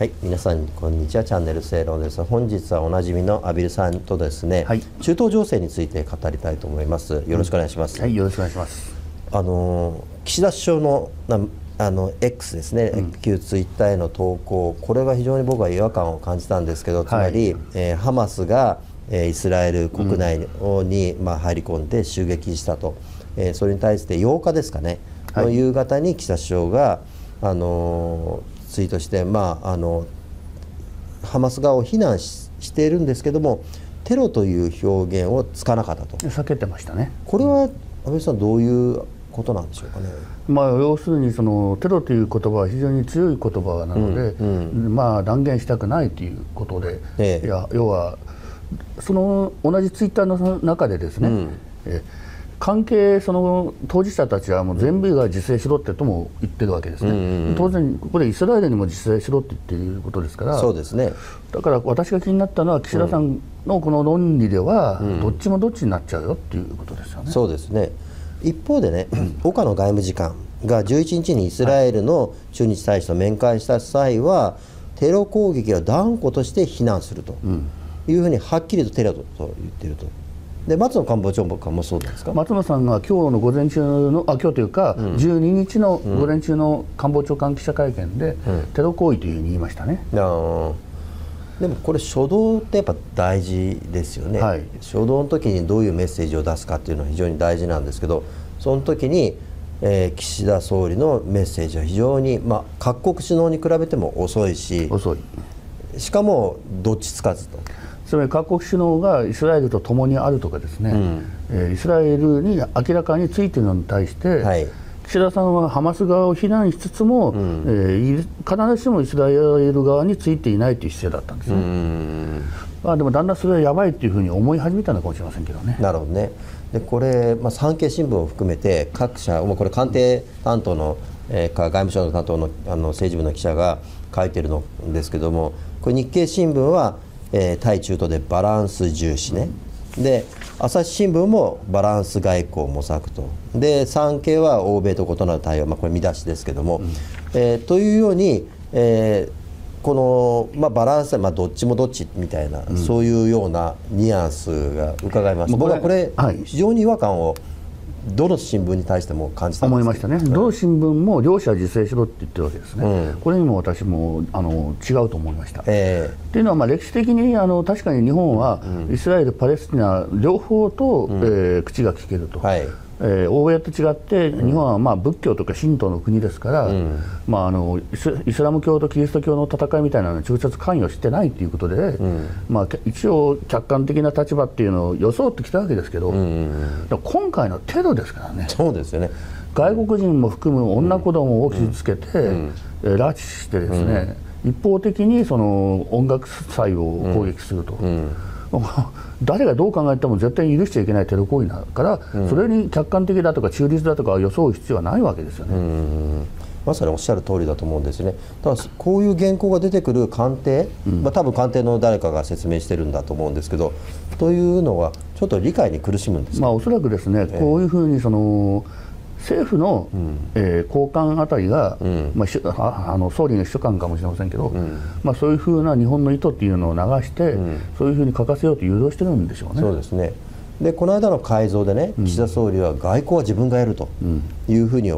はい、皆さんこんにちは。チャンネル正論です。本日はおなじみのアビルさんとですね、はい中東情勢について語りたいと思います。よろしくお願いします。はい、よろしくお願いします。あの岸田首相のなあの X ですね、旧ツイッターへの投稿、これが非常に僕は違和感を感じたんですけど、つまり、えーハマスが、えーイスラエル国内に、まあ、入り込んで襲撃したと、えーそれに対して8日ですかね、はいの夕方に岸田首相が、あのーツイートして、まああのハマス側を非難ししているんですけども、テロという表現をつかなかったと。避けてましたね。これは安倍さんどういうことなんでしょうかね。まあ要するにそのテロという言葉は非常に強い言葉なので、まあ断言したくないということで、ええいや要はその同じツイッターの中でですね、え関係その当事者たちはもう全部が自制しろってとも言ってるわけですね、当然ここでイスラエルにも自制しろって言っていることですからそうですね。だから私が気になったのは岸田さんのこの論理では、どっちもどっちになっちゃうよっていうことですよね。そうですね。一方でね、岡野外務次官が11日にイスラエルの駐日大使と面会した際は、テロ攻撃を断固として非難するというふうにはっきりとテロと言っていると。で松野官房長官もそうですか？松野さんが今日の午前中のあ今日というか、12日の午前中の官房長官記者会見で、テロ行為というふうに言いましたね。でもこれ初動ってやっぱ大事ですよね、はい。初動の時にどういうメッセージを出すかっていうのは非常に大事なんですけどその時に、えー岸田総理のメッセージは非常に、まあ、各国首脳に比べても遅いし遅い。しかもどっちつかずとつまり各国首脳がイスラエルと共にあるとかですね、えーイスラエルに明らかについているのに対して、はい。岸田さんはハマス側を非難しつつも、えーい必ずしもイスラエル側についていないという姿勢だったんですね。まあ、でもだんだんそれはやばいというふうに思い始めたのかもしれませんけどね。なるほどね。でこれ、まあ、産経新聞を含めて各社、まあ、これ官邸担当の、えーか外務省の担当のあの政治部の記者が書いてるのですけどもこれ日経新聞は、えー対中東でバランス重視ね、で朝日新聞もバランス外交模索と。で産経は欧米と異なる対応、まあ、これ見出しですけども、えーというように、えーこの、まあ、バランス、まあ、どっちもどっちみたいな、そういうようなニュアンスが伺います、まあ僕はこれ、はい。非常に違和感をどの新聞に対しても感じた思いましたね、同新聞も両者自制しろって言ってるわけですね、うん。これにも私もあの違うと思いました。えっていうのはまあ歴史的にあの確かに日本はイスラエル、パレスチナ両方と、えー口が聞けると、はいえー欧米と違って日本はまあ仏教とか神道の国ですから、まあ、あのイスイスラム教とキリスト教の戦いみたいなのに直接関与してないということで、まあ、け一応客観的な立場っていうのを装ってきたわけですけど、だから今回のテロですからね。え。そうですよね。外国人も含む女子供を傷つけて、えー拉致してですね、一方的にその音楽祭を攻撃すると、誰がどう考えても絶対に許しちゃいけないテロ行為だから、それに客観的だとか中立だとか装う必要はないわけですよね。まさにおっしゃる通りだと思うんですよね、ただこういう原稿が出てくる官邸、まあ多分官邸の誰かが説明してるんだと思うんですけど、というのは、ちょっと理解に苦しむんですか、まあ、おそらくですね、こういうふうにその政府の、えー高官あたりが、まあ、しああの総理の秘書官かもしれませんけど、まあ、そういうふうな日本の意図っていうのを流して、そういうふうに書かせようと誘導してるんでしょうね。そうですね。でこの間の改造でね、岸田総理は外交は自分がやるというふうに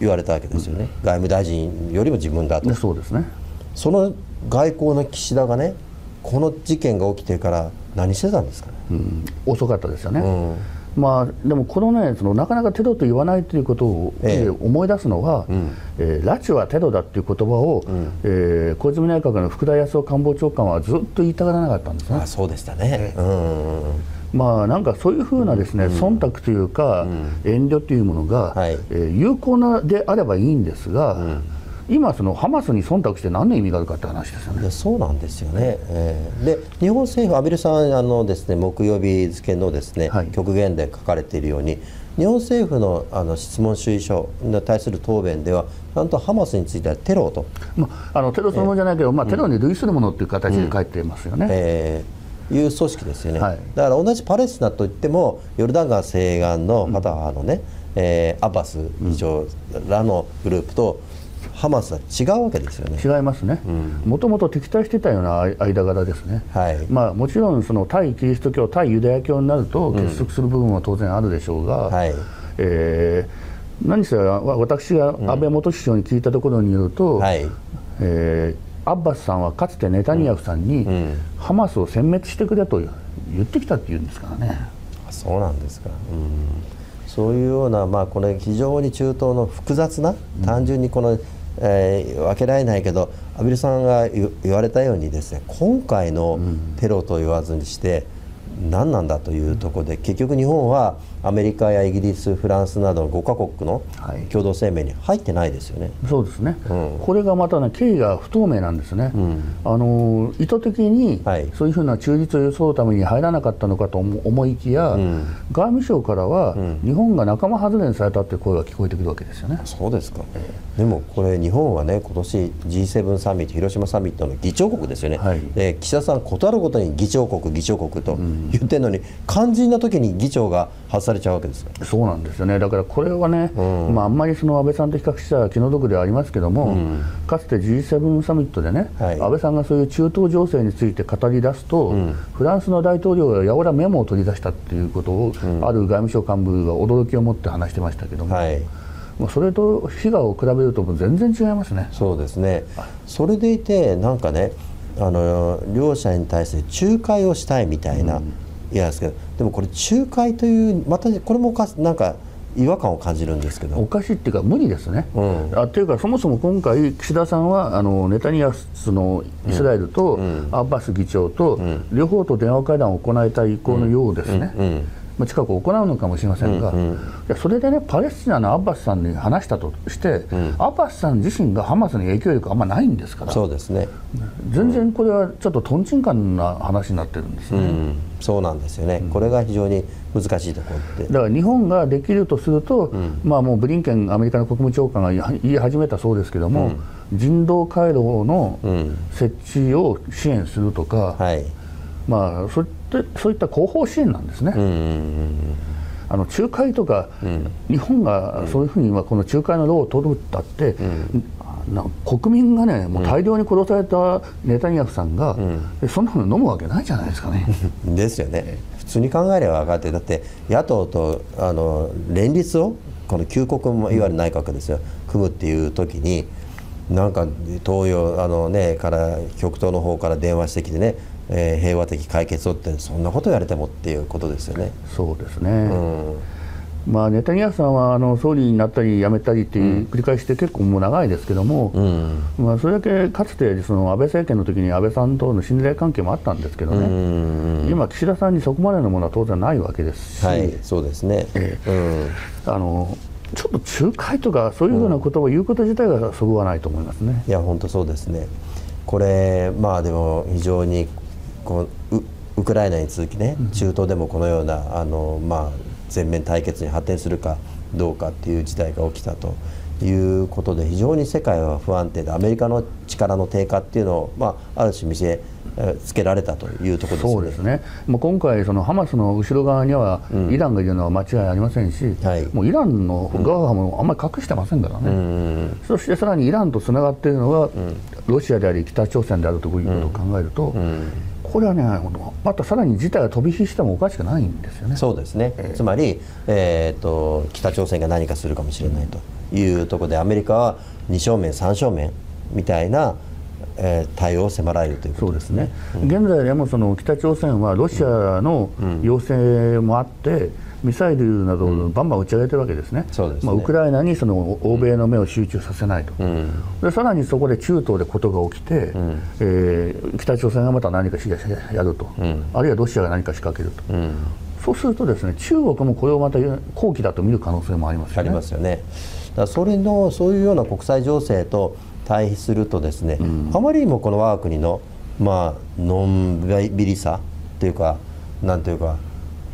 言われたわけですよね、外務大臣よりも自分だと。で、そうですね。その外交の岸田がね、この事件が起きてから何してたんですかね。うん。遅かったですよね。うんまあ、でもこのねそのなかなかテロと言わないということを、ええ。えー思い出すのは、えー拉致はテロだという言葉を、えー小泉内閣の福田康夫官房長官はずっと言いたがらなかったんですね。あそうでしたね、うん。まあ、なんかそういうふうなですね、忖度というか、遠慮というものが、はい。えー有効なであればいいんですが、今、そのハマスに忖度して何の意味があるかって話ですよね。そうなんですよね、えーで日本政府、アビルさんあのです、ね、木曜日付のです、ねはい。極限で書かれているように、日本政府のあの質問主意書に対する答弁では、ちゃんとハマスについてはテロと、まあ、あのテロそのものじゃないけど、まあ、テロに類するものという形で書いてますよね。えーいう組織ですよね、はい。だから同じパレスチナといっても、ヨルダン川西岸のファタハのね、えーアッバス議長らのグループと、ハマスは違うわけですよね。違いますね、もともと敵対してたような間柄ですね、はい。まあ、もちろんその対キリスト教、対ユダヤ教になると結束する部分は当然あるでしょうが、はい。えー何せわ私が安倍元首相に聞いたところによると、はい。えーアッバスさんはかつてネタニヤフさんに、ハマスを殲滅してくれと言ってきたっていうんですからね。そうなんですか、うん、そういうような、まあ、これ非常に中東の複雑な、単純にこの、えー分けられないけど畔蒜さんが言われたようにですね今回のテロと言わずにして、何なんだというところで結局日本はアメリカやイギリスフランスなどの5カ国のはい。共同声明に入ってないですよね。そうですね、うん。これがまたね、経緯が不透明なんですね、あの意図的にはい。そういうふうな中立を装うために入らなかったのかと思思いきや、ん。外務省からは、日本が仲間外れにされたという声が聞こえてくるわけですよね。そうですか、でもこれ、日本はね、今年 G7 サミット、広島サミットの議長国ですよね、はい。で岸田さん、断るごとに議長国、議長国と言ってるのに、肝心な時に議長が外されちゃうわけですかそうなんですよね、だからこれはね、まあ、あんまりその安倍さんと比較したら気の毒ではありますけども、かつて G7 サミットでね、はい。安倍さんがそういう中東情勢について語り出すと、フランスの大統領がやおらメモを取り出したっていうことを、ある外務省幹部が驚きを持って話してましたけども、はい、もうそれと比嘉を比べると、もう全然違いますね。そうですね、それでいて、なんかね、あの両者に対して仲介をしたいみたいな、いやですけど、でもこれ、仲介という、またこれもかなんか違和感を感じるんですけど、おかしいっていうか、無理ですね。うん。あっていうか、そもそも今回、岸田さんはあのネタニヤフのイスラエルと、アッバス議長と、両方と電話会談を行いたい意向のようですね。近く行うのかもしれませんが、いやそれでね、パレスチナのアッバスさんに話したとして、アッバスさん自身がハマスに影響力あんまないんですから、そうですね。全然これはちょっととんちんかんな話になってるんですね。うん、そうなんですよね、これが非常に難しいところで、だから日本ができるとすると、まあ、もうブリンケン、アメリカの国務長官が言い始めたそうですけども、人道回廊のん。設置を支援するとか、はい、まあ、そういったそういった後方支援なんですね。うんうんあの仲介とか、日本がそういうふうに今この仲介の労を取るったって、な国民がねもう大量に殺されたネタニヤフさんが、えそんなの飲むわけないじゃないですかね。うん、ですよね、普通に考えれば分かって、だって野党とあの連立を、この旧国もいわゆる内閣ですよ、組むっていう時に、なんか東洋あの、ね、から極東の方から電話してきてね、えー平和的解決をって、そんなこと言われてもっていうことですよね。そうですね、うん。まあ、ネタニヤフさんはあの総理になったり辞めたりっていう繰り返しで結構もう長いですけども、うん。まあ、それだけかつてその安倍政権の時に安倍さんとの信頼関係もあったんですけどうね、ん今、岸田さんにそこまでのものは当然ないわけですし、はい、そうですね。えうん。あのちょっと仲介とかそういうふうなことを言うこと自体がそぐわないと思いますね。いや本当そうですね、これ、まあでも非常にこうウウクライナに続きね、中東でもこのようなあの、まあ、全面対決に発展するかどうかっていう事態が起きたということで、非常に世界は不安定で、アメリカの力の低下っていうのを、まあ、ある種見せえーつけられたというところですよね。そうですね、もう今回、そのハマスの後ろ側にはイランがいるのは間違いありませんし、はい。もうイランの側もあんまり隠してませんからね、うんそしてさらにイランとつながっているのが、ロシアであり、北朝鮮であるということを考えると、これはね、またさらに事態が飛び火してもおかしくないんですよね。そうですね、つまり、えー、と北朝鮮が何かするかもしれないというところで、アメリカは2正面、3正面みたいな、えー対応を迫られるということでね。そうですすね、現在でもその北朝鮮はロシアの要請もあって、ミサイルなどをバンバン打ち上げてるわけですね、そうですね。まあ、ウクライナにその欧米の目を集中させないと、でさらにそこで中東でことが起きて、えー北朝鮮がまた何かしやると、あるいはロシアが何か仕掛けると、そうするとですね中国もこれをまた好機だと見る可能性もありますよね。ありますよね。だそれのそういうような国際情勢と対比するとですね、あまりにもこの我が国のまあのんびりさというかなんというか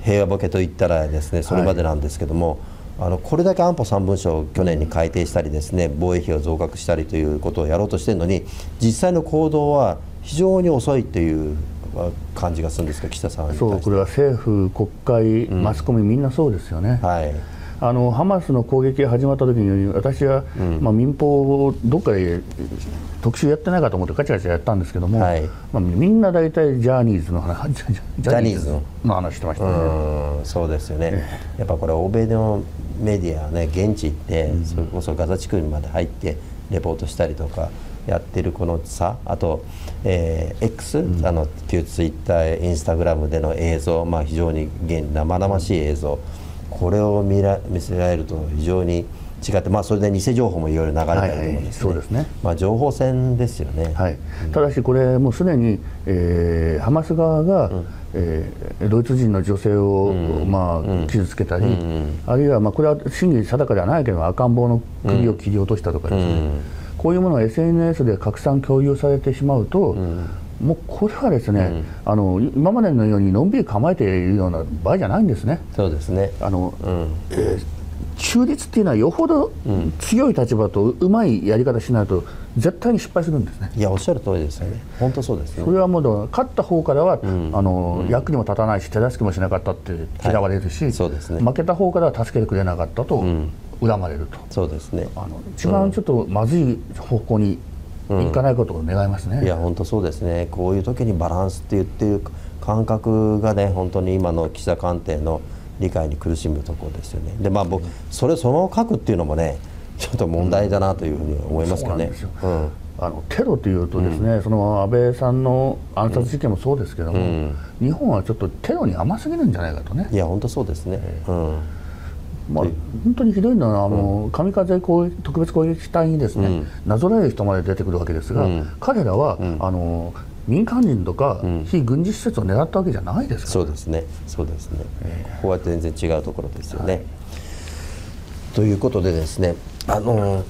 平和ボケといったらですねそれまでなんですけども、あのこれだけ安保3文書を去年に改定したりですね防衛費を増額したりということをやろうとしてるのに実際の行動は非常に遅いというあ感じがするんですか岸田さんそうこれは政府、国会、マスコミ、みんなそうですよね。はいああのハマスの攻撃が始まった時に私は、まあ、民放をどっかで特集やってないかと思ってガチャガチャやったんですけども、はい、まあ、みんな大体ジャニーズの話 ジャニーズの話してましたね。そうですよね、えー、やっぱこれ欧米のメディアね現地行って、うん、それこそガザ地区にまで入ってレポートしたりとかやってるこの差あと、えー、X、うん、あの旧ツイッターインスタグラムでの映像、まあ、非常に生々しい映像これを見ら見せられると非常に違って、まあ、それで偽情報もいろいろ流れたりとかですね、はいね。まあ、情報戦ですよね、はい、ただしこれ、もうすでに、えー、ハマス側が、うん、えー、ドイツ人の女性を、うん、まあ、傷つけたり、うん、あるいは、まあ、これは真偽定かではないけど赤ん坊の首を切り落としたとかですね、こういうものが SNS で拡散共有されてしまうと、もうこれはですね、うん、あの今までのようにのんびり構えているような場合じゃないんですね。そうですねあの、うん、えー中立っていうのはよほど強い立場とうまいやり方しないと絶対に失敗するんですね。いやおっしゃる通りですよね。本当そうですね。それはもう勝った方からは、うん、あの、うん、役にも立たないし手助けもしなかったって嫌われるし、はい、そうですね。負けた方からは助けてくれなかったと恨まれると。そうですね。あの一番ちょっとまずい方向に行かないことを願いますね。いや本当そうですね。こういう時にバランスって言ってる感覚がね本当に今の岸田官邸の理解に苦しむところですよね。でまあ僕それその書くっていうのもねちょっと問題だなというふうに思いますけどね。あのテロというとですね、うん、その安倍さんの暗殺事件もそうですけども、うん、日本はちょっとテロに甘すぎるんじゃないかとね。いや本当そうですね。うんまあ、本当にひどいのはあの、神風特別攻撃隊にですね、なぞらえる人まで出てくるわけですが、彼らは、あの民間人とか、非軍事施設を狙ったわけじゃないですから、そうですね。そうですね、えー、ここは全然違うところですよね。はい、ということでですねあの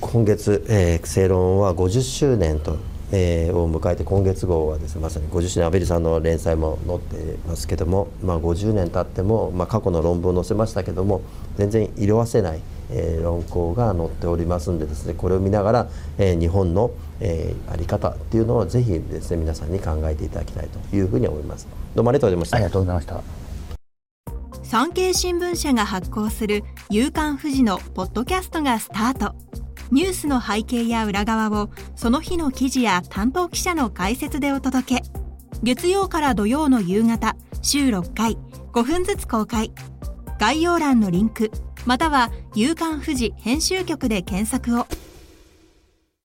今月、えー、正論は50周年とえー、を迎えて今月号はですねまさに50周年アベリさんの連載も載っていますけども、まあ、50年経っても、まあ、過去の論文を載せましたけども全然色あせない、えー、論考が載っておりますんでですねこれを見ながら、えー、日本の、えー、あり方っていうのをぜひですね皆さんに考えていただきたいというふうに思います。どうもありがとうございました。ありがとうございました。産経新聞社が発行する「夕刊富士」のポッドキャストがスタートニュースの背景や裏側をその日の記事や担当記者の解説でお届け月曜から土曜の夕方週6回5分ずつ公開概要欄のリンクまたは「夕刊富士」編集局で検索を。